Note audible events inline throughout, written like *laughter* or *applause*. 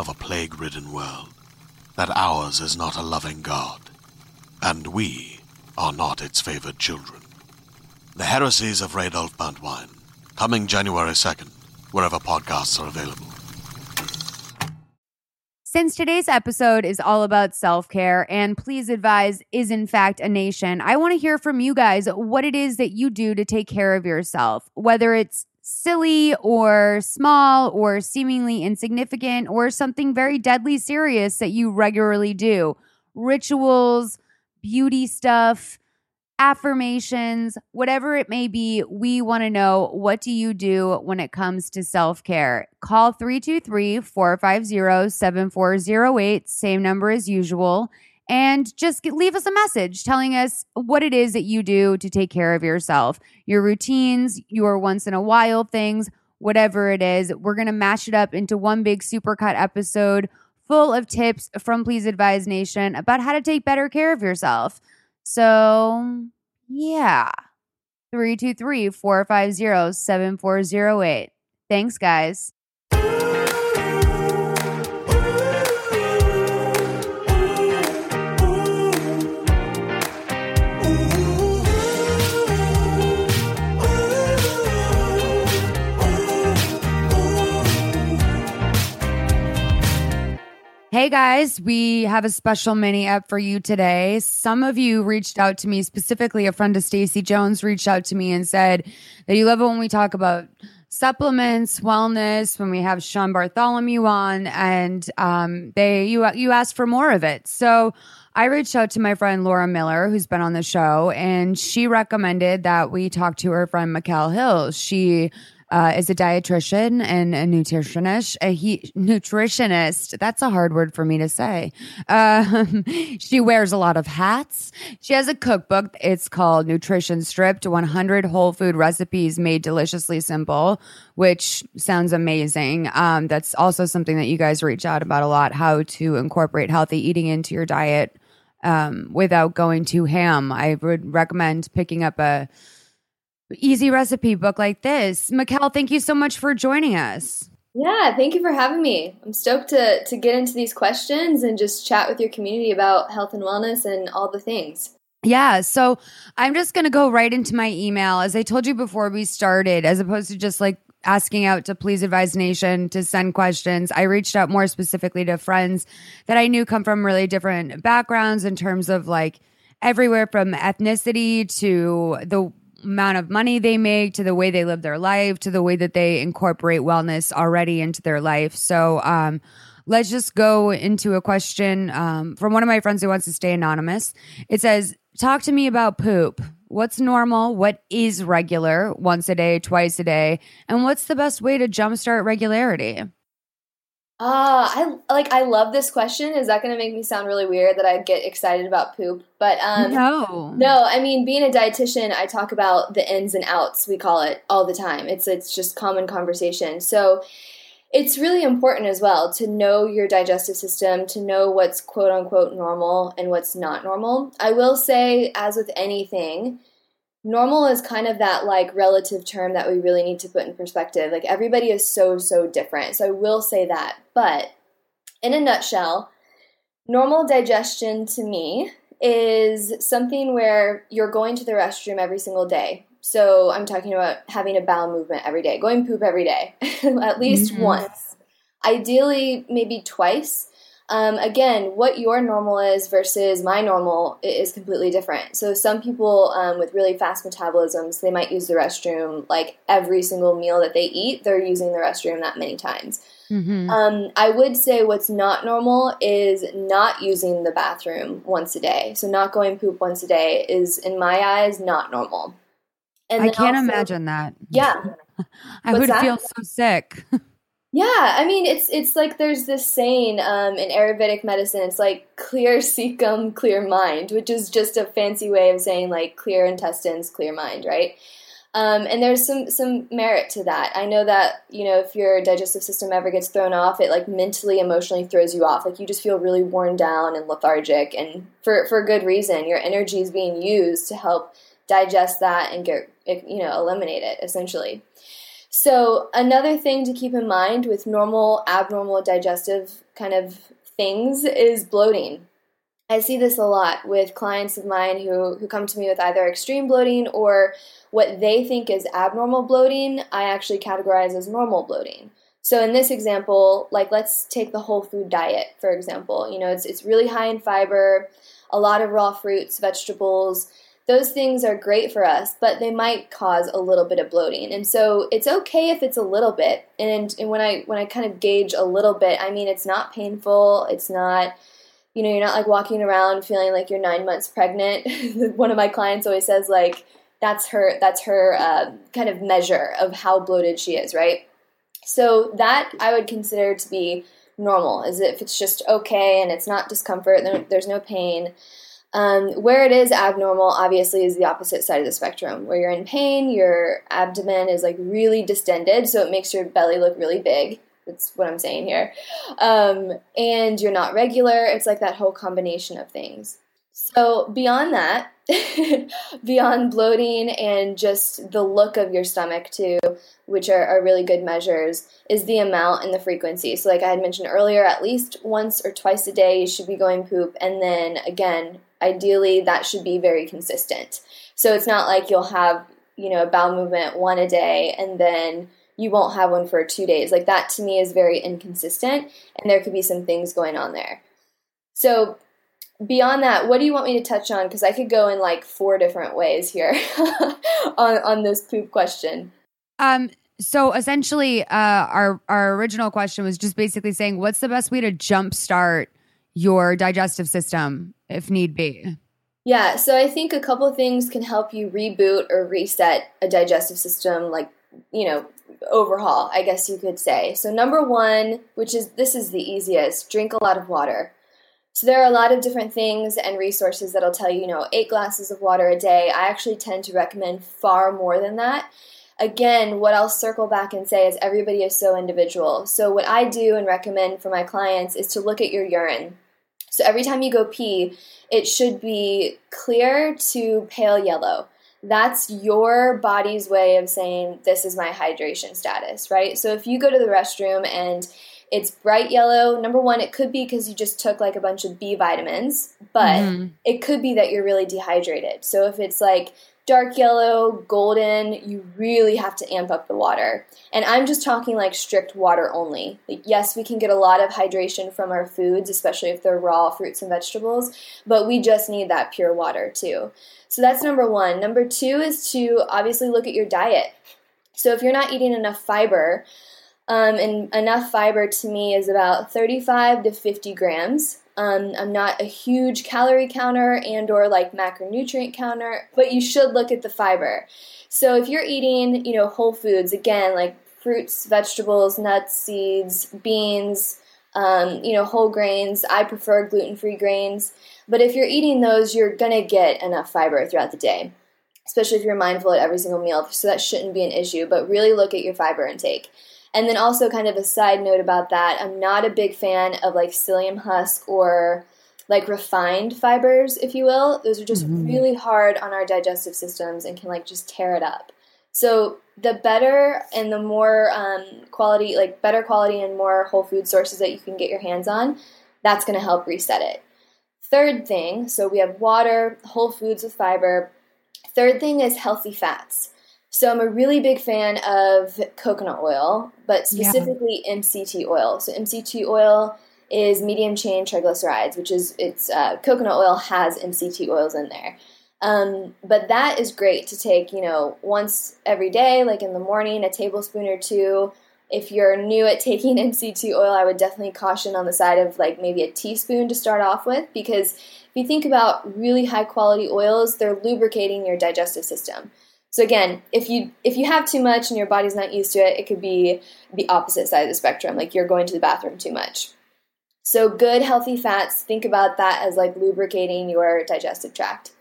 of a plague ridden world that ours is not a loving God, and we are not its favored children. The Heresies of Radolf Burntwine, coming January 2nd, wherever podcasts are available. Since today's episode is all about self care and Please Advise is in fact a nation, I want to hear from you guys what it is that you do to take care of yourself, whether it's silly or small or seemingly insignificant or something very deadly serious that you regularly do. Rituals, beauty stuff, affirmations, whatever it may be, we want to know what do you do when it comes to self-care. Call 323-450-7408, same number as usual and just leave us a message telling us what it is that you do to take care of yourself, your routines, your once in a while things, whatever it is. We're going to mash it up into one big supercut episode full of tips from Please Advise Nation about how to take better care of yourself. So, yeah. 323 450 7408. Thanks, guys. Hey guys, we have a special mini up for you today. Some of you reached out to me, specifically a friend of Stacy Jones reached out to me and said that you love it when we talk about supplements, wellness, when we have Sean Bartholomew on, and um, they you you asked for more of it. So I reached out to my friend Laura Miller, who's been on the show, and she recommended that we talk to her friend McKel Hill. She uh, is a dietitian and a nutritionist. A he, nutritionist. That's a hard word for me to say. Um, *laughs* she wears a lot of hats. She has a cookbook. It's called Nutrition Stripped 100 Whole Food Recipes Made Deliciously Simple, which sounds amazing. Um, that's also something that you guys reach out about a lot how to incorporate healthy eating into your diet um, without going too ham. I would recommend picking up a easy recipe book like this. McKel, thank you so much for joining us. Yeah, thank you for having me. I'm stoked to, to get into these questions and just chat with your community about health and wellness and all the things. Yeah, so I'm just going to go right into my email. As I told you before we started, as opposed to just like asking out to Please Advise Nation to send questions, I reached out more specifically to friends that I knew come from really different backgrounds in terms of like everywhere from ethnicity to the amount of money they make to the way they live their life to the way that they incorporate wellness already into their life. So, um, let's just go into a question um, from one of my friends who wants to stay anonymous. It says, Talk to me about poop. What's normal? What is regular? Once a day, twice a day? And what's the best way to jumpstart regularity? Ah, I like I love this question. Is that going to make me sound really weird that I get excited about poop? But um no. No, I mean being a dietitian, I talk about the ins and outs, we call it all the time. It's it's just common conversation. So it's really important as well to know your digestive system, to know what's quote unquote normal and what's not normal. I will say as with anything, normal is kind of that like relative term that we really need to put in perspective. Like everybody is so, so different. So I will say that. But in a nutshell, normal digestion to me is something where you're going to the restroom every single day. So I'm talking about having a bowel movement every day, going poop every day, *laughs* at least mm-hmm. once. Ideally, maybe twice um, again, what your normal is versus my normal is completely different. So some people um, with really fast metabolisms, they might use the restroom like every single meal that they eat. They're using the restroom that many times. Mm-hmm. Um, I would say what's not normal is not using the bathroom once a day. So not going poop once a day is, in my eyes, not normal. And I can't also, imagine that. Yeah. *laughs* I What's would that? feel so sick. *laughs* Yeah, I mean it's it's like there's this saying um, in Ayurvedic medicine. It's like clear cecum, clear mind, which is just a fancy way of saying like clear intestines, clear mind, right? Um, and there's some some merit to that. I know that you know if your digestive system ever gets thrown off, it like mentally, emotionally throws you off. Like you just feel really worn down and lethargic, and for for good reason. Your energy is being used to help digest that and get you know eliminate it essentially. So, another thing to keep in mind with normal, abnormal digestive kind of things is bloating. I see this a lot with clients of mine who, who come to me with either extreme bloating or what they think is abnormal bloating, I actually categorize as normal bloating. So in this example, like let's take the whole food diet, for example. You know, it's it's really high in fiber, a lot of raw fruits, vegetables, those things are great for us, but they might cause a little bit of bloating. And so it's okay if it's a little bit. And, and when I when I kind of gauge a little bit, I mean it's not painful. It's not you know, you're not like walking around feeling like you're 9 months pregnant. *laughs* One of my clients always says like that's her that's her uh, kind of measure of how bloated she is, right? So that I would consider to be normal, Is if it's just okay and it's not discomfort, there's no pain. Um, where it is abnormal, obviously, is the opposite side of the spectrum, where you're in pain, your abdomen is like really distended, so it makes your belly look really big. That's what I'm saying here. Um, and you're not regular. It's like that whole combination of things. So, beyond that, *laughs* beyond bloating and just the look of your stomach, too, which are, are, really good measures, is the amount and the frequency. So, like I had mentioned earlier, at least once or twice a day you should be going poop. And then again, ideally, that should be very consistent. So, it's not like you'll have, you know, a bowel movement one a day and then you won't have one for two days. Like that to me is very inconsistent, and there could be some things going on there. So, beyond that, what do you want me to touch on? Because I could go in like four different ways here *laughs* on on this poop question. Um. So essentially, uh, our our original question was just basically saying, what's the best way to jumpstart your digestive system if need be? Yeah, so I think a couple things can help you reboot or reset a digestive system, like you know, overhaul, I guess you could say. So number one, which is this is the easiest, drink a lot of water. So there are a lot of different things and resources that'll tell you, you know, eight glasses of water a day. I actually tend to recommend far more than that. Again, what I'll circle back and say is everybody is so individual. So what I do and recommend for my clients is to look at your urine. So every time you go pee, it should be clear to pale yellow. That's your body's way of saying this is my hydration status, right? So if you go to the restroom and it's bright yellow. Number one, it could be because you just took like a bunch of B vitamins, but mm-hmm. it could be that you're really dehydrated. So if it's like dark yellow, golden, you really have to amp up the water. And I'm just talking like strict water only. Like, yes, we can get a lot of hydration from our foods, especially if they're raw fruits and vegetables, but we just need that pure water too. So that's number one. Number two is to obviously look at your diet. So if you're not eating enough fiber, um, and enough fiber to me is about 35 to 50 grams. Um, I'm not a huge calorie counter and or like macronutrient counter, but you should look at the fiber. So if you're eating, you know, whole foods, again, like fruits, vegetables, nuts, seeds, beans, Um, you know, whole grains. I prefer gluten free grains. But if you're eating those, you're to get enough fiber throughout the day, especially if you're mindful at every single meal. So that shouldn't be an issue. But really look at your fiber intake. And then also, kind of a side note about that, I'm not a big fan of like psyllium husk or like refined fibers, if you will. Those are just mm-hmm. really hard on our digestive systems and can like just tear it up. So the better and the more um, quality, like better quality and more whole food sources that you can get your hands on, that's going to help reset it. Third thing, so we have water, whole foods with fiber. Third thing is healthy fats. So I'm a really big fan of coconut oil, but specifically yeah. MCT oil. So MCT oil is medium chain triglycerides, which is it's uh, coconut oil has MCT oils in there. Um, but that is great to take, you know, once every day, like in the morning, a tablespoon or two. If you're new at taking *laughs* MCT oil, I would definitely caution on the side of like maybe a teaspoon to start off with because if you think about really high quality oils, they're lubricating your digestive system. So again, if you if you have too much and your body's not used to it, it could be the opposite side of the spectrum, like you're going to the bathroom too much. So, good healthy fats, think about that as like lubricating your digestive tract.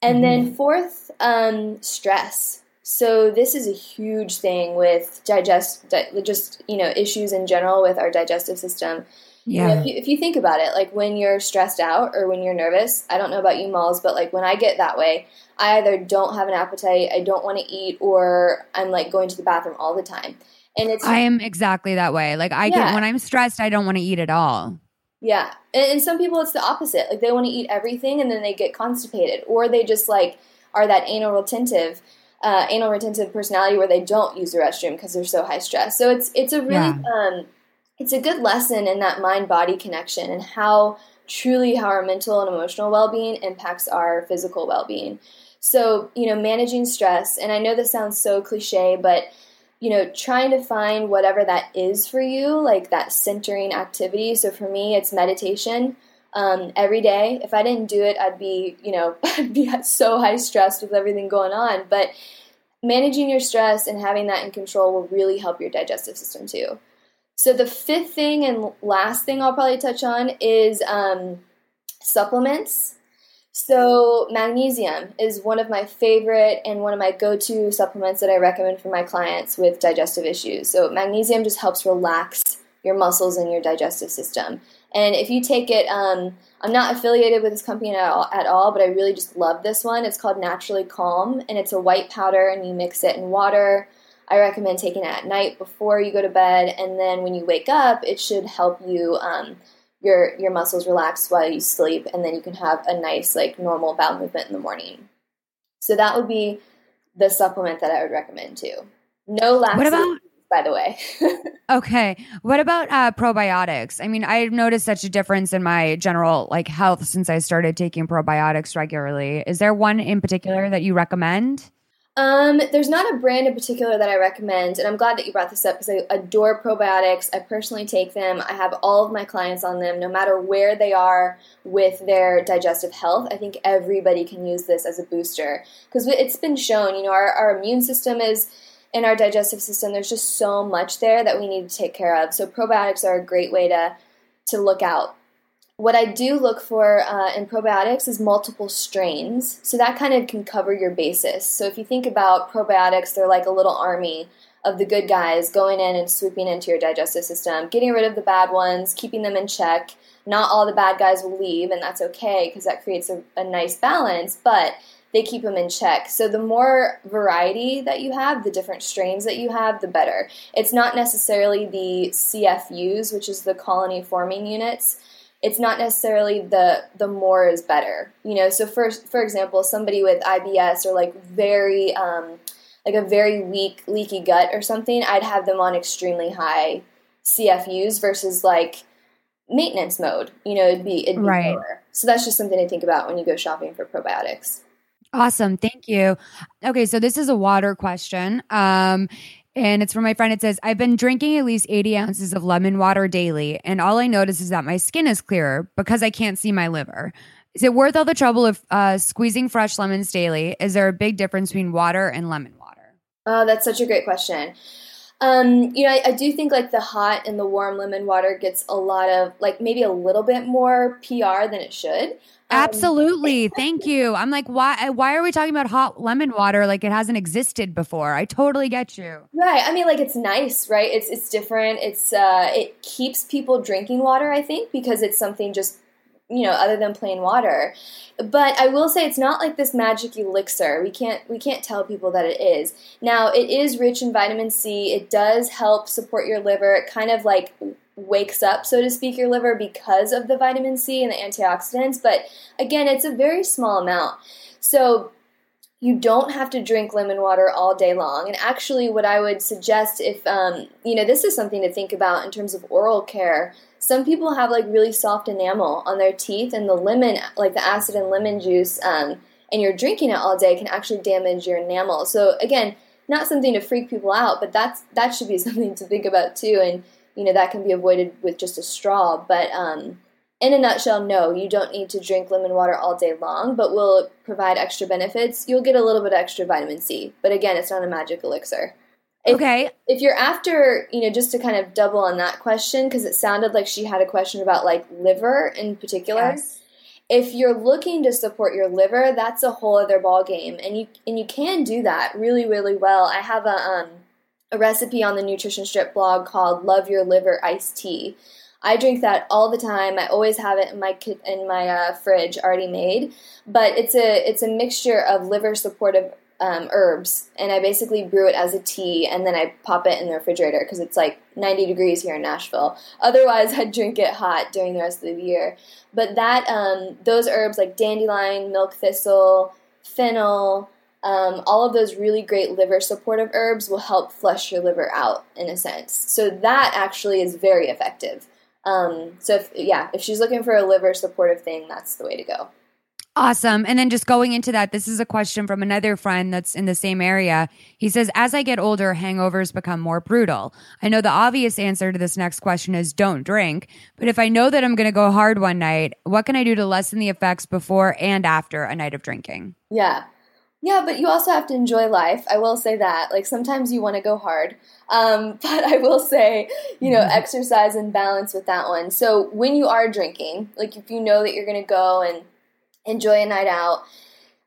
And mm-hmm. then, fourth, um, stress. So, this is a huge thing with digest, di- just, you know, issues in general with our digestive system. Yeah. You know, if, you, if, you, think about it, like when you're stressed out or when you're nervous, I don't know about you, Malls, but like when I get that way, I either don't have an appetite, I don't want to eat, or I'm like going to the bathroom all the time. And it's I am exactly that way. Like I yeah. get when I'm stressed, I don't want to eat at all. Yeah. And, and some people it's the opposite. Like they want to eat everything and then they get constipated. Or they just like are that anal retentive uh, anal retentive personality where they don't use the restroom because they're so high stress. So it's it's a really yeah. um, it's a good lesson in that mind body connection and how truly how our mental and emotional well being impacts our physical well being. So you know managing stress, and I know this sounds so cliche, but you know, trying to find whatever that is for you, like that centering activity. So for me, it's meditation um, every day. If I didn't do it, I'd be, you know, *laughs* I'd be so high stressed with everything going on. But managing your stress and having that in control will really help your digestive system too. So the fifth thing and last thing I'll probably touch on is um, supplements. So, magnesium is one of my favorite and one of my go to supplements that I recommend for my clients with digestive issues. So, magnesium just helps relax your muscles and your digestive system. And if you take it, um, I'm not affiliated with this company at all, at all, but I really just love this one. It's called Naturally Calm, and it's a white powder, and you mix it in water. I recommend taking it at night before you go to bed, and then when you wake up, it should help you. Um, your your muscles relax while you sleep and then you can have a nice like normal bowel movement in the morning. So that would be the supplement that i would recommend too. No lactose what about by the way. *laughs* Okay. What about uh, probiotics? I mean i've noticed such a difference in my general like health since i started taking probiotics regularly. Is there one in particular that you recommend um, there's not a brand in particular that I recommend, and I'm glad that you brought this up because I adore probiotics. I personally take them. I have all of my clients on them, no matter where they are with their digestive health. I think everybody can use this as a booster because it's been shown, you know, our, our immune system is in our digestive system. There's just so much there that we need to take care of. So probiotics are a great way to to look out what I do look for uh, in probiotics is multiple strains. So that kind of can cover your basis. So if you think about probiotics, they're like a little army of the good guys going in and swooping into your digestive system, getting rid of the bad ones, keeping them in check. Not all the bad guys will leave, and that's okay because that creates a, a nice balance, but they keep them in check. So the more variety that you have, the different strains that you have, the better. It's not necessarily the CFUs, which is the colony forming units it's not necessarily the the more is better you know so for for example somebody with ibs or like very um, like a very weak leaky gut or something i'd have them on extremely high cfus versus like maintenance mode you know it'd be, it'd be right. lower so that's just something to think about when you go shopping for probiotics Awesome. Thank you. Okay. So this is a water question. Um, and it's from my friend. It says, I've been drinking at least 80 ounces of lemon water daily, and all I notice is that my skin is clearer because I can't see my liver. Is it worth all the trouble of uh, squeezing fresh lemons daily? Is there a big difference between water and lemon water? Oh, that's such a great question. Um, you know, I, I, do think like the hot and the warm lemon water gets a lot of like maybe a little bit more PR than it should. Um, Absolutely. Thank you. I'm like, why why are we talking about hot lemon water like it hasn't existed before? I totally get you. Right. I mean like it's nice, right? It's it's different. It's uh it keeps people drinking water, I think, because it's something just you know, other than plain water. But I will say it's not like this magic elixir. We can't we can't tell people that it is. Now, it is rich in vitamin C. It does help support your liver. It kind of like wakes up, so to speak, your liver because of the vitamin C and the antioxidants, but again, it's a very small amount. So you don't have to drink lemon water all day long. And actually, what I would suggest if, um, you know, this is something to think about in terms of oral care. Some people have like really soft enamel on their teeth, and the lemon, like the acid and lemon juice, um, and you're drinking it all day can actually damage your enamel. So, again, not something to freak people out, but that's that should be *laughs* something to think about too. And, you know, that can be avoided with just a straw. But, um, in a nutshell, no, you don't need to drink lemon water all day long, but will it provide extra benefits? You'll get a little bit extra vitamin C. But again, it's not a magic elixir. If, okay. If you're after, you know, just to kind of double on that question, because it sounded like she had a question about like liver in particular. Yes. If you're looking to support your liver, that's a whole other ball game, and you and you can do that really, really well. I have a um, a recipe on the Nutrition Stripped blog called "Love Your Liver Iced Tea," I drink that all the time. I always have it in my in my uh, fridge already made. But it's a it's a mixture of liver supportive um, herbs, and I basically brew it as a tea, and then I pop it in the refrigerator because it's like 90 degrees here in Nashville. Otherwise, *laughs* I'd drink it hot during the rest of the year. But that um, those herbs like dandelion, milk thistle, fennel. Um, all of those really great liver supportive herbs will help flush your liver out in a sense. So that actually is very effective. Um, so if, yeah, if she's looking for a liver supportive thing, that's the way to go. Awesome. And then just going into that, this is a question from another friend that's in the same area. He says, As I get older, hangovers become more brutal. I know the obvious answer to this next question is don't drink. But if I know that I'm going to go hard one night, what can I do to lessen the effects before and after a night of drinking? Yeah. Yeah, but you also have to enjoy life. I will say that. Like sometimes you want to go hard, um, *laughs* but I will say, you know, mm-hmm. exercise and balance with that one. So when you are drinking, like if you know that you're going to go and enjoy a night out,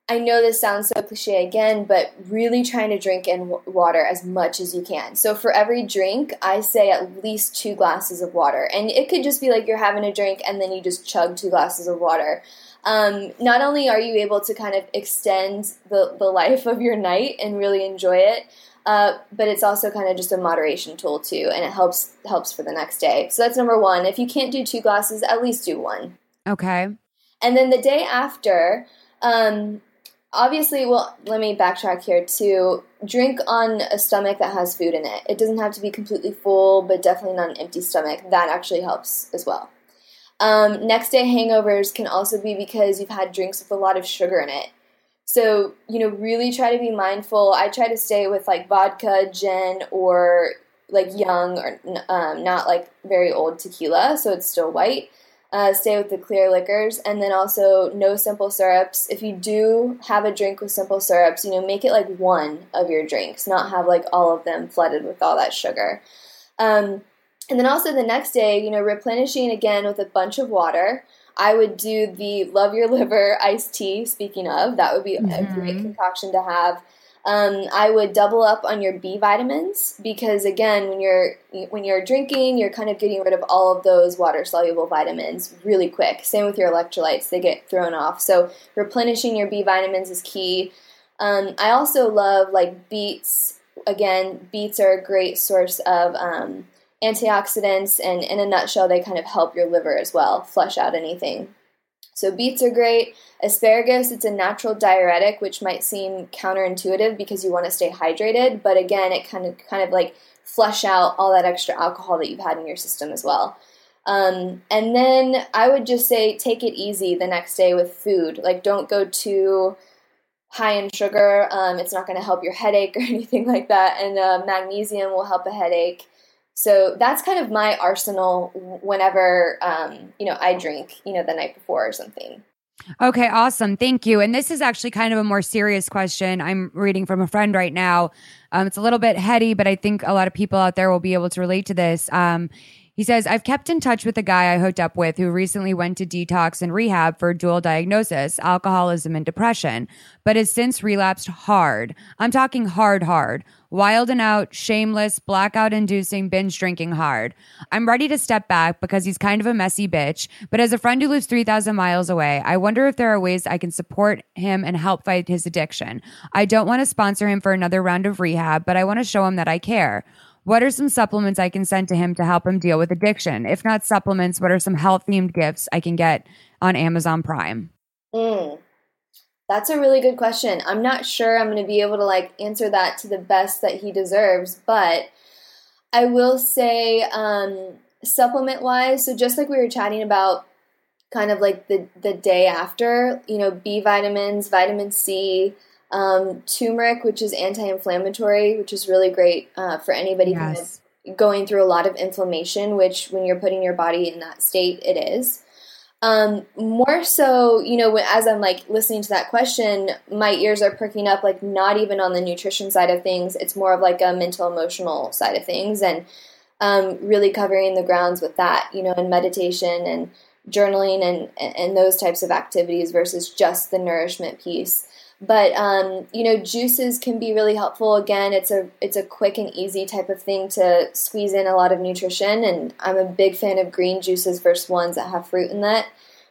I know this sounds so cliche again, but really trying to drink in water as much as you can. So for every drink, I say at least two glasses of water, and it could just be like you're having a drink and then you just chug two glasses of water um, not only are you able to kind of extend the, the life of your night and really enjoy it, uh, but it's also kind of just a moderation tool too, and it helps helps for the next day. So that's number one. If you can't do two glasses, at least do one. Okay. And then the day after, um, obviously, well, let me backtrack here too. Drink on a stomach that has food in it. It doesn't have to be completely full, but definitely not an empty stomach. That actually helps as well. Um, next day hangovers can also be because you've had drinks with a lot of sugar in it. So, you know, really try to be mindful. I try to stay with like vodka, gin, or like young or um, not like very old tequila, so it's still white. Uh, stay with the clear liquors, and then also no simple syrups. If you do have a drink with simple syrups, you know, make it like one of your drinks, not have like all of them flooded with all that sugar. Um, and then also the next day, you know, replenishing again with a bunch of water. I would do the Love Your Liver iced tea, speaking of. That would be mm-hmm. a great concoction to have. Um, I would double up on your B vitamins because again, when you're when you're drinking, you're kind of getting rid of all of those water soluble vitamins really quick. Same with your electrolytes; they get thrown off. So replenishing your B vitamins is key. Um, I also love like beets. Again, beets are a great source of um, antioxidants, and in a nutshell, they kind of help your liver as well, flush out anything. So beets are great. Asparagus, it's a natural diuretic, which might seem counterintuitive because you want to stay hydrated, but again, it kind of kind of like flush out all that extra alcohol that you've had in your system as well. Um, and then I would just say take it easy the next day with food. Like don't go too high in sugar. Um, it's not going to help your headache *laughs* or anything like that. And uh, magnesium will help a headache. So that's kind of my arsenal whenever um, you know I drink, you know, the night before or something. Okay, awesome. Thank you. And this is actually kind of a more serious question. I'm reading from a friend right now. Um, it's a little bit heady, but I think a lot of people out there will be able to relate to this. Um, he says, I've kept in touch with a guy I hooked up with who recently went to detox and rehab for dual diagnosis, alcoholism and depression, but has since relapsed hard. I'm talking hard, hard. Wild and out, shameless, blackout inducing, binge drinking hard. I'm ready to step back because he's kind of a messy bitch, but as a friend who lives 3,000 miles away, I wonder if there are ways I can support him and help fight his addiction. I don't want to sponsor him for another round of rehab, but I want to show him that I care. What are some supplements I can send to him to help him deal with addiction? If not supplements, what are some health themed gifts I can get on Amazon Prime? Mm, that's a really good question. I'm not sure I'm going to be able to like answer that to the best that he deserves, but I will say um, supplement wise. So just like we were chatting about, kind of like the the day after, you know, B vitamins, vitamin C um, turmeric, which is anti-inflammatory, which is really great uh, for anybody yes. kind of going through a lot of inflammation. Which, when you're putting your body in that state, it is. Um, more so, you know, as I'm like listening to that question, my ears are perking up. Like, not even on the nutrition side of things. It's more of like a mental, emotional side of things, and um, really covering the grounds with that. You know, and meditation and journaling and and those types of activities versus just the nourishment piece. But um, you know, juices can be really helpful. Again, it's a it's a quick and easy type of thing to squeeze in a lot of nutrition. And I'm a big fan of green juices versus ones that have fruit in that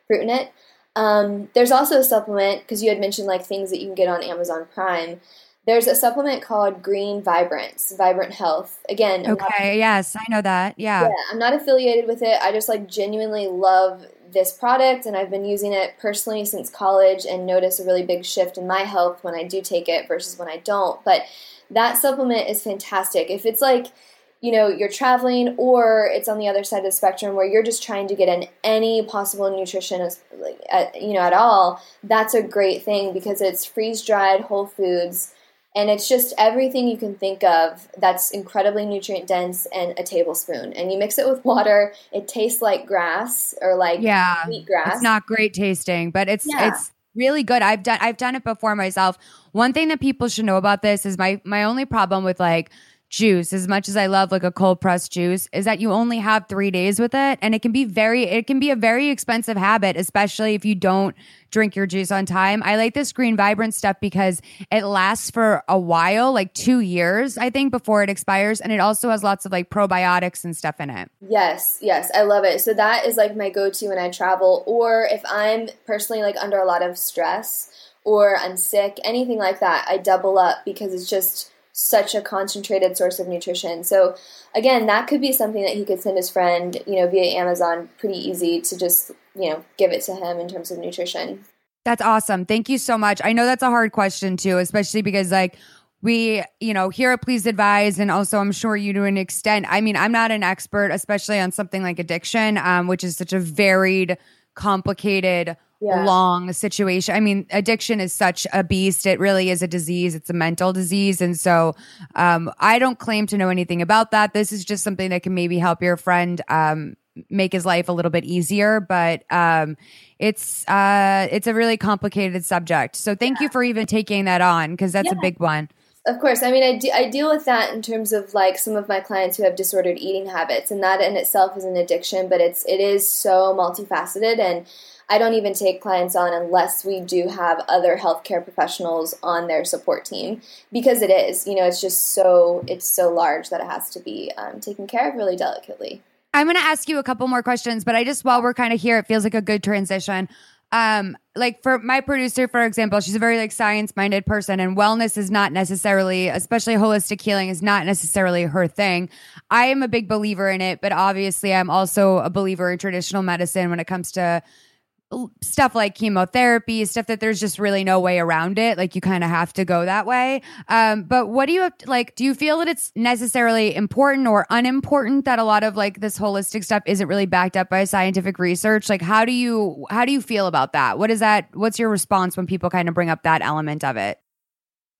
fruit in it. Um, there's also a supplement because you had mentioned like things that you can get on Amazon Prime. There's a supplement called Green Vibrance, Vibrant Health. Again, I'm okay, not, yes, I know that. Yeah. yeah, I'm not affiliated with it. I just like genuinely love this product and I've been using it personally since college and notice a really big shift in my health when I do take it versus when I don't. But that supplement is fantastic. If it's like, you know, you're traveling or it's on the other side of the spectrum where you're just trying to get in any possible nutrition, you know, at all, that's a great thing because it's freeze dried whole foods and it's just everything you can think of that's incredibly nutrient dense and a tablespoon. And you mix it with water. It tastes like grass or like yeah, wheat grass. It's not great tasting, but it's yeah. it's really good. I've done I've done it before myself. One thing that people should know about this is my my only problem with like juice as much as i love like a cold pressed juice is that you only have three days with it and it can be very it can be a very expensive habit especially if you don't drink your juice on time. I like this green vibrant stuff because it lasts for a while like two years i think before it expires and it also has lots of like probiotics and stuff in it. Yes yes i love it. So that is like my go-to when i travel or if i'm personally like under a lot of stress or i'm sick anything like that i double up because it's just such a concentrated source of nutrition. So again, that could be something that he could send his friend, you know, via Amazon, pretty easy to just, you know, give it to him in terms of nutrition. That's awesome. Thank you so much. I know that's a hard question too, especially because like we, you know, here at Please Advise, and also I'm sure you to an extent. I mean, I'm not an expert, especially on something like addiction, um, which is such a varied, complicated yeah. long situation. I mean, addiction is such a beast. It really is a disease. It's a mental disease. And so um, I don't claim to know anything about that. This is just something that can maybe help your friend um, make his life a little bit easier. But um, it's uh, it's a really complicated subject. So thank yeah. you for even taking that on because that's yeah. a big one. Of course. I mean, I, de- I deal with that in terms of like some of my clients who have disordered eating habits, and that in itself is an addiction, but it's it is so multifaceted and I don't even take clients on unless we do have other healthcare professionals on their support team because it is, you know, it's just so it's so large that it has to be um, taken care of really delicately. I'm going to ask you a couple more questions, but I just while we're kind of here, it feels like a good transition. Um, like for my producer, for example, she's a very like science minded person, and wellness is not necessarily, especially holistic healing, is not necessarily her thing. I am a big believer in it, but obviously, I'm also a believer in traditional medicine when it comes to stuff like chemotherapy, stuff that there's just really no way around it. Like you kind of have to go that way. Um, but what do you have to, like? Do you feel that it's necessarily important or unimportant that a lot of like this holistic stuff isn't really backed up by scientific research? Like, how do you how do you feel about that? What is that? What's your response when people kind of bring up that element of it?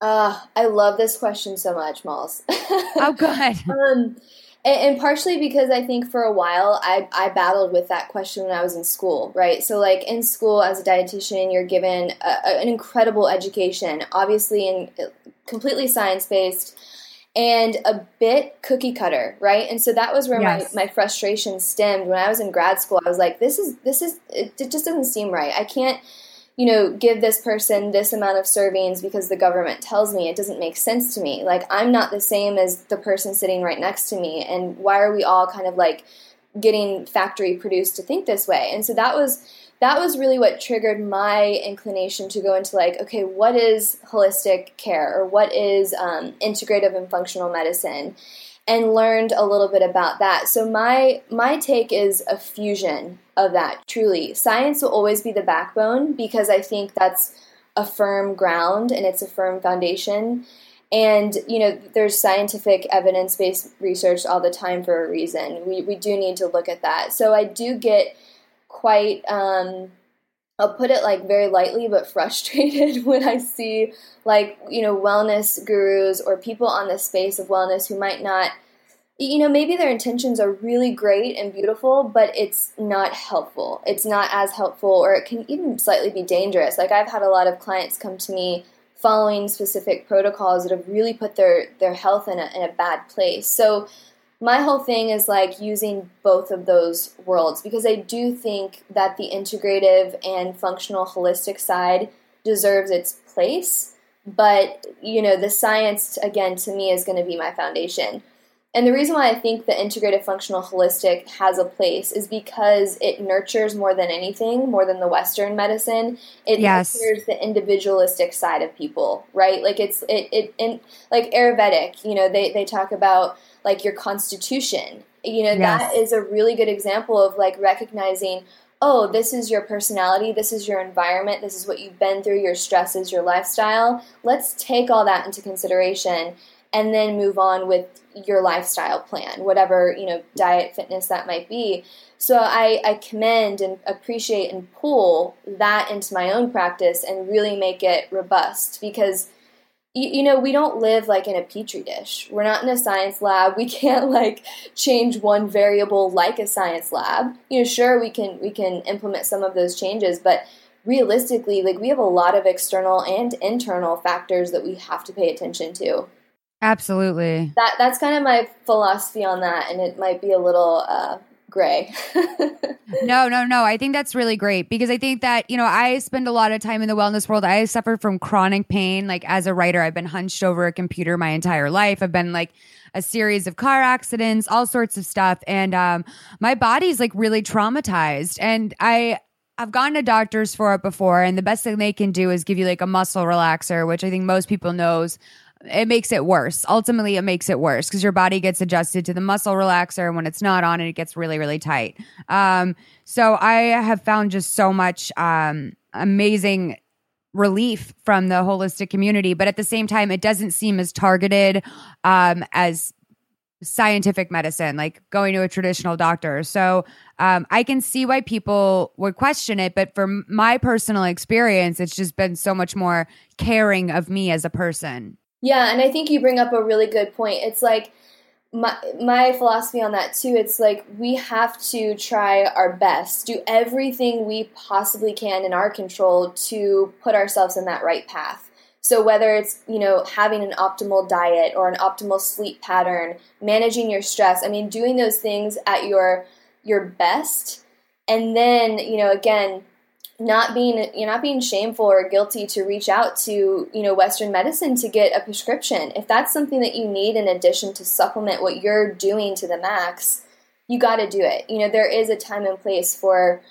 Uh, I love this question so much, Malls. *laughs* oh, good. um, and, and, partially because I think for a while I, I battled with that question when I was in school, right? So, like in school as a dietitian, you're given a, a, an incredible education, obviously, in uh, completely science based and a bit cookie cutter, right? And so that was where yes. my, my frustration stemmed when I was in grad school. I was like, this is this is it, it just doesn't seem right. I can't you know, give this person this amount of servings because the government tells me. It doesn't make sense to me. Like, I'm not the same as the person sitting right next to me. And why are we all kind of like getting factory produced to think this way? And so that was. That was really what triggered my inclination to go into like, okay, what is holistic care or what is um, integrative and functional medicine? and learned a little bit about that. So my my take is a fusion of that. Truly, science will always be the backbone because I think that's a firm ground and it's a firm foundation. And you know, there's scientific evidence-based research all the time for a reason. We we do need to look at that. So I do get quite um, I'll put it like very lightly, but *laughs* frustrated when I see like, you know, wellness gurus or people on the space of wellness who might not, you know, maybe their intentions are really great and beautiful, but it's not helpful. It's not as helpful, or it can even slightly be dangerous. Like, I've had a lot of clients come to me following specific protocols that have really put their, their health in a, in a bad place. So, my whole thing is like using both of those worlds because I do think that the integrative and functional holistic side deserves its place. But, you know, the science, again, to me is going to be my foundation. And the reason why I think the integrative functional holistic has a place is because it nurtures more than anything, more than the Western medicine. It yes. nurtures the individualistic side of people, right? Like it's it it in like Ayurvedic, you know, they, they talk about like your constitution. You know, yes. that is a really good example of like recognizing, oh, this is your personality, this is your environment, this is what you've been through, your stresses, your lifestyle. Let's take all that into consideration and then move on with your lifestyle plan, whatever, you know, diet, fitness that might be. So I, I commend and appreciate and pull that into my own practice and really make it robust because – you, you know, we don't live like in a petri dish. We're not in a science lab. We *laughs* can't like change one variable like a science lab. You know, sure we can we can implement some of those changes, but realistically, like we have a lot of external and internal factors that we have to pay attention to. Absolutely. That that's kind of my philosophy on that, and it might be a little uh, gray. *laughs* no, no, no. I think that's really great because I think that, you know, I spend a lot of time in the wellness world. I suffer from chronic pain. Like as a writer, I've been hunched over a computer my entire life. I've been like a series of car accidents, all sorts of stuff. And um, my body's like really traumatized. And I, I've gone to doctors for it before, and the best thing they can do is give you like a muscle relaxer, which I think most people knows it makes it worse. Ultimately, it makes it worse because your body gets adjusted to the muscle relaxer. And when it's not on, it gets really, really tight. Um, so I have found just so much um, amazing relief from the holistic community. But at the same time, it doesn't seem as targeted um, as scientific medicine, like going to a traditional doctor. So um, I can see why people would question it. But from my personal experience, it's just been so much more caring of me as a person. Yeah, and I think you bring up a really good point. It's like my my philosophy on that too. It's like we have to try our best, do everything we possibly can in our control to put ourselves in that right path. So whether it's, you know, having an optimal diet or an optimal sleep pattern, managing your stress, I mean doing those things at your your best and then, you know, again, not being you're not being shameful or guilty to reach out to you know western medicine to get a prescription if that's something that you need in addition to supplement what you're doing to the max you got to do it you know there is a time and place for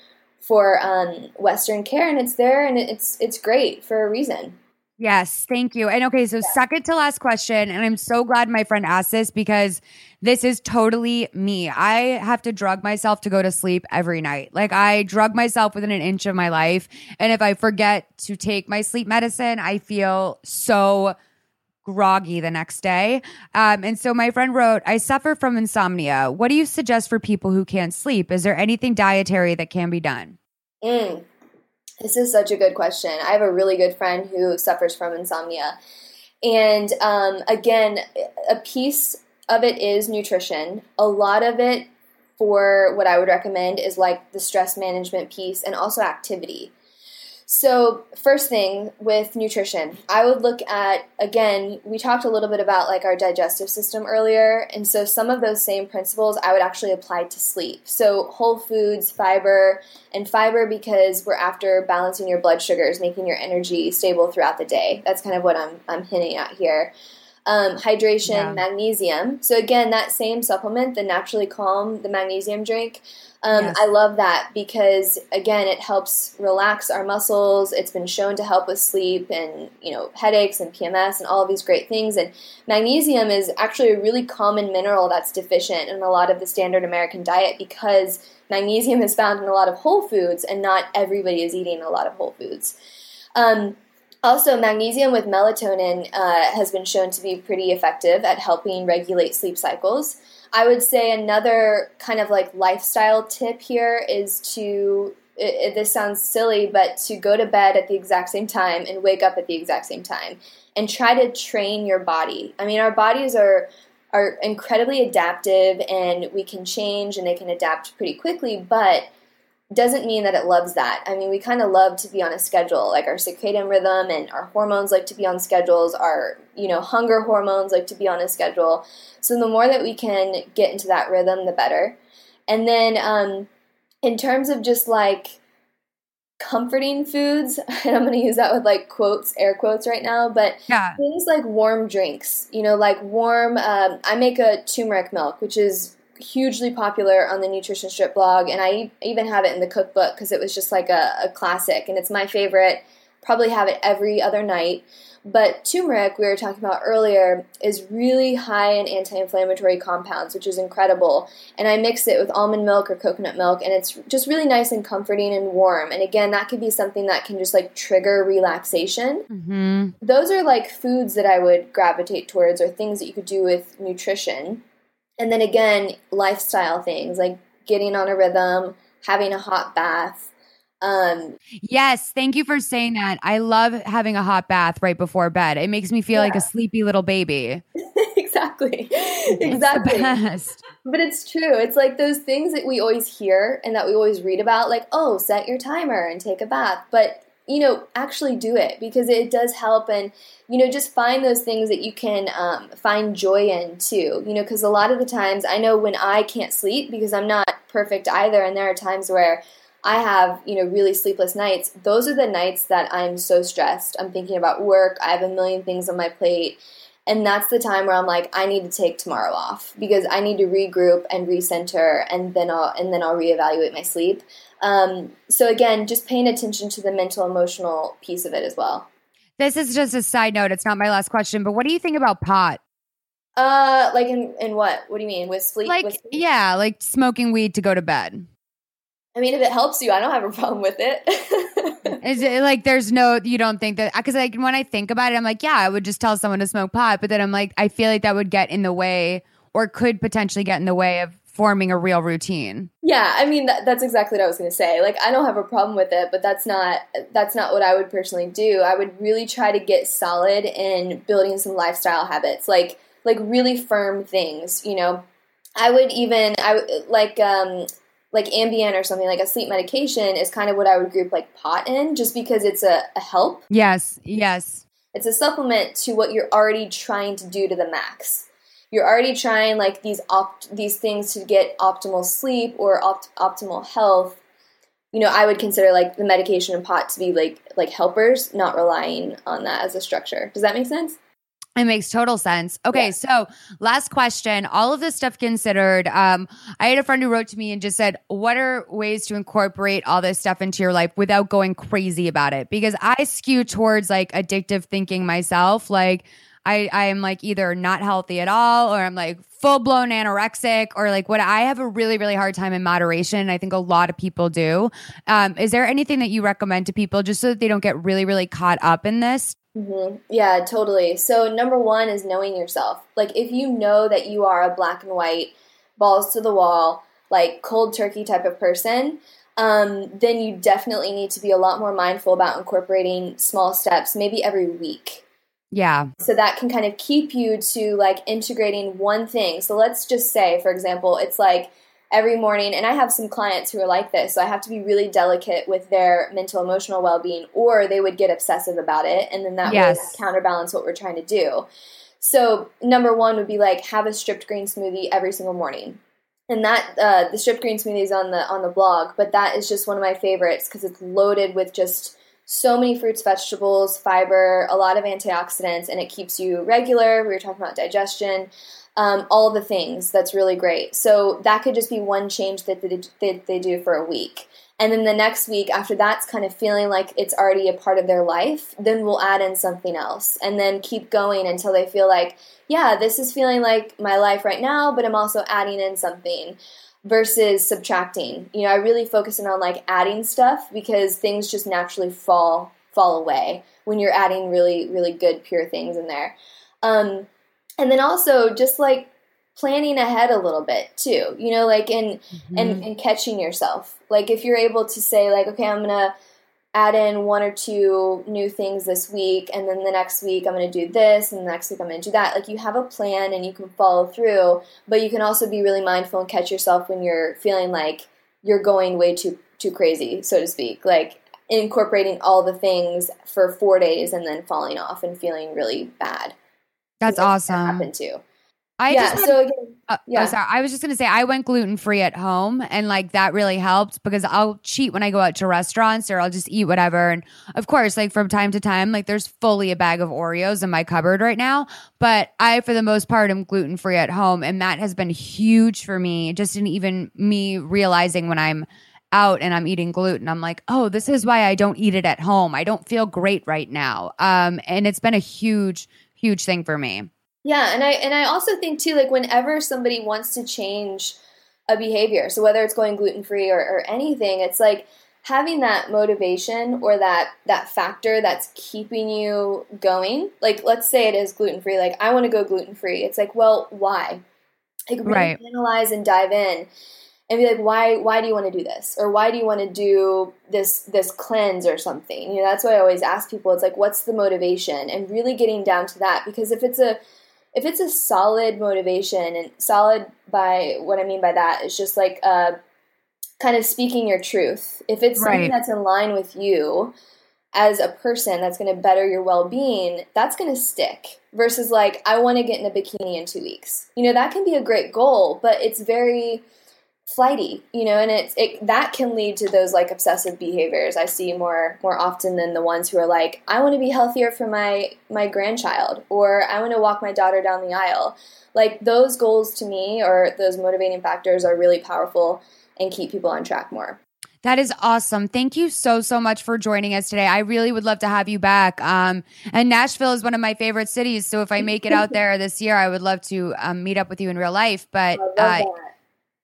for um, western care and it's there and it's it's great for a reason Yes, thank you. And okay, so yeah. second to last question, and I'm so glad my friend asked this because this is totally me. I have to drug myself to go to sleep every night. Like I drug myself within an inch of my life. And if I forget to take my sleep medicine, I feel so groggy the next day. Um, and so my friend wrote, I suffer from insomnia. What do you suggest for people who can't sleep? Is there anything dietary that can be done? Mm. This is such a good question. I have a really good friend who suffers from insomnia. And um, again, a piece of it is nutrition. A lot of it for what I would recommend is like the stress management piece and also activity. So, first thing with nutrition, I would look at again, we talked a little bit about like our digestive system earlier, and so some of those same principles I would actually apply to sleep. So, whole foods, fiber, and fiber because we're after balancing your blood sugars, making your energy stable throughout the day. That's kind of what I'm I'm hinting at here. Um, hydration, yeah. magnesium. So again, that same supplement, the naturally calm, the magnesium drink. Um, yes. I love that because again, it helps relax our muscles. It's been shown to help with sleep and you know headaches and PMS and all of these great things. And magnesium is actually a really common mineral that's deficient in a lot of the standard American diet because magnesium is found in a lot of whole foods, and not everybody is eating a lot of whole foods. Um, also, magnesium with melatonin uh, has been shown to be pretty effective at helping regulate sleep cycles. I would say another kind of like lifestyle tip here is to it, it, this sounds silly, but to go to bed at the exact same time and wake up at the exact same time, and try to train your body. I mean, our bodies are are incredibly adaptive, and we can change and they can adapt pretty quickly, but doesn't mean that it loves that. I mean, we kind of love to be on a schedule, like our circadian rhythm and our hormones like to be on schedules, our, you know, hunger hormones like to be on a schedule. So the more that we can get into that rhythm, the better. And then um, in terms of just like comforting foods, *laughs* and I'm going to use that with like quotes, air quotes right now, but yeah. things like warm drinks, you know, like warm, um, I make a turmeric milk, which is hugely popular on the Nutrition Stripped blog, and I even have it in the cookbook because it was just like a, a classic, and it's my favorite. Probably have it every other night. But turmeric, we were talking about earlier, is really high in anti inflammatory compounds, which is incredible. And I mix it with almond milk or coconut milk, and it's just really nice and comforting and warm. And again, that could be something that can just like trigger relaxation. Mm-hmm. Those are like foods that I would gravitate towards, or things that you could do with nutrition. And then again, lifestyle things like getting on a rhythm, having a hot bath. Um, yes, thank you for saying that. I love having a hot bath right before bed. It makes me feel yeah. like a sleepy little baby. *laughs* exactly. exactly. But it's true. It's like those things that we always hear and that we always read about, like, oh, set your timer and take a bath. But you know, actually do it because it does help and, you know, just find those things that you can um, find joy in too. You know, because a lot of the times I know when I can't sleep because I'm not perfect either, and there are times where I have, you know, really sleepless nights. Those are the nights that I'm so stressed. I'm thinking about work, I have a million things on my plate. And that's the time where I'm like, I need to take tomorrow off because I need to regroup and recenter, and then I'll and then I'll reevaluate my sleep. Um, so again, just paying attention to the mental emotional piece of it as well. This is just a side note. It's not my last question, but what do you think about pot? Uh, like in in what? What do you mean with sleep? Like with sleep? yeah, like smoking weed to go to bed. I mean, if it helps you, I don't have a *laughs* problem with it. *laughs* Is it like there's no you don't think that because like when I think about it, I'm like, yeah, I would just tell someone to smoke pot, but then I'm like, I feel like that would get in the way or could potentially get in the way of forming a real routine. Yeah, I mean that, that's exactly what I was going to say. Like I don't have a problem with it, but that's not that's not what I would personally do. I would really try to get solid in building some lifestyle habits, like like really firm things, you know. I would even I like um like Ambien or something like a sleep medication is kind of what I would group like pot in just because it's a, a help. Yes, yes. It's a supplement to what you're already trying to do to the max you're already trying like these opt these things to get optimal sleep or opt- optimal health you know i would consider like the medication and pot to be like like helpers not relying on that as a structure does that make sense it makes total sense. Okay, yeah. so last question. All of this stuff considered, um, I had a friend who wrote to me and just said, What are ways to incorporate all this stuff into your life without going crazy about it? Because I skew towards like addictive thinking myself. Like, I I am like either not healthy at all or I'm like full blown anorexic or like what I have a really really hard time in moderation. I think a lot of people do. Um, is there anything that you recommend to people just so that they don't get really really caught up in this? Mm-hmm. Yeah, totally. So number one is knowing yourself. Like if you know that you are a black and white, balls to the wall, like cold turkey type of person, um, then you definitely need to be a lot more mindful about incorporating small steps, maybe every week Yeah. So that can kind of keep you to like integrating one thing. So let's just say, for example, it's like every morning, and I have some clients who are like this, so I have to be really delicate with their mental emotional well being, or they would get obsessive about it, and then that Yes. would counterbalance what we're trying to do. So number one would be like have a stripped green smoothie every single morning. And that uh, the stripped green smoothie is on the on the blog, but that is just one of my favorites because it's loaded with just so many fruits, vegetables, fiber, a lot of antioxidants, and it keeps you regular. We were talking about digestion, um, all the things. That's really great. So that could just be one change that they, that they do for a week. And then the next week, after that's kind of feeling like it's already a part of their life, then we'll add in something else and then keep going until they feel like, yeah, this is feeling like my life right now, but I'm also adding in something versus subtracting. You know, I really focus in on like adding stuff because things just naturally fall fall away when you're adding really really good pure things in there. Um, and then also just like planning ahead a little bit too. You know, like in and and catching yourself. Like if you're able to say like, okay, I'm gonna add in one or two new things this week and then the next week I'm going to do this and the next week I'm going to do that. Like you have a plan and you can follow through, but you can also be really mindful and catch yourself when you're feeling like you're going way too too crazy, so to speak. Like incorporating all the things for 4 days and then falling off and feeling really bad. That's That awesome. happened too. I yeah, just so again, Uh, Yeah. Oh, sorry. I was just gonna say I went gluten free at home, and like that really helped because I'll cheat when I go out to restaurants or I'll just eat whatever. And of course, like from time to time, like there's fully a bag of Oreos in my cupboard right now. But I, for the most part, am gluten free at home, and that has been huge for me. Just in even me realizing when I'm out and I'm eating gluten, I'm like, oh, this is why I don't eat it at home. I don't feel great right now. Um, and it's been a huge, huge thing for me. Yeah, and I and I also think too, like whenever somebody wants to change a behavior, so whether it's going gluten free or, or anything, it's like having that motivation or that that factor that's keeping you going. Like let's say it is gluten free, like I want to go gluten free. It's like, well, why? Like really Right. analyze and dive in and be like, why why do you want to do this? Or why do you want to do this this cleanse or something? You know, that's why I always ask people, it's like, what's the motivation? And really getting down to that because if it's a if it's a solid motivation and solid by what I mean by that is just like uh, kind of speaking your truth. If it's something that's in line with you as a person that's going to better your well-being, that's going to stick. Versus like I want to get in a bikini in 2 weeks. You know, that can be a great goal, but it's very flighty, you know, and it's it that can lead to those like obsessive behaviors I see more more often than the ones who are like, I want to be healthier for my my grandchild or I want to walk my daughter down the aisle. Like those goals to me or those motivating factors are really powerful and keep people on track more. That is awesome. Thank you so, so much for joining us today. I really would love to have you back. Um, and Nashville is one of my favorite cities. So if I make it out *laughs* there this year, I would love to um, meet up with you in real life. But uh.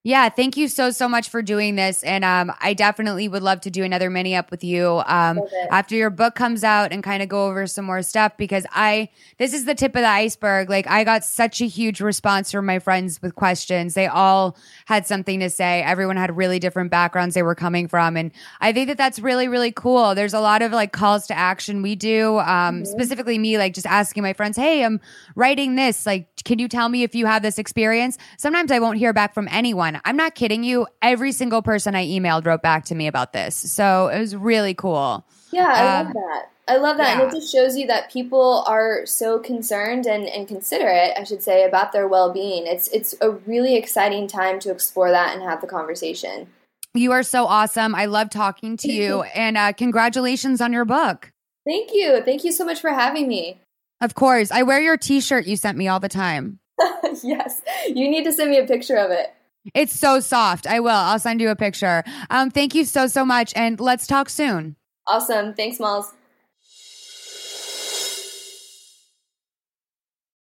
Yeah, thank you so, so much for doing this. And um, I definitely would love to do another mini up with you um, after your book comes out and kind of go over some more stuff because I, this is the tip of the iceberg. Like, I got such a huge response from my friends with questions. They all had something to say. Everyone had really different backgrounds they were coming from. And I think that that's really, really cool. There's a lot of like calls to action we do, um, specifically me, like just asking my friends, hey, I'm writing this. Like, can you tell me if you have this experience? Sometimes I won't hear back from anyone. I'm not kidding you. Every single person I emailed wrote back to me about this. So it was really cool. Yeah, I Uh, love that. I love that. yeah. And it just shows you that people are so concerned and, and considerate, I should say, about their well being. It's it's a really exciting time to explore that and have the conversation. You are so awesome. I love talking to you. And uh, congratulations on your book. Thank you. Thank you so much for having me. Of course. I wear your t shirt you sent me all the time. *laughs* yes. You need to send me a picture of it. It's so soft. I will. I'll send you a picture. Um, thank you so, so much. And let's talk soon. Awesome. Thanks, Malls.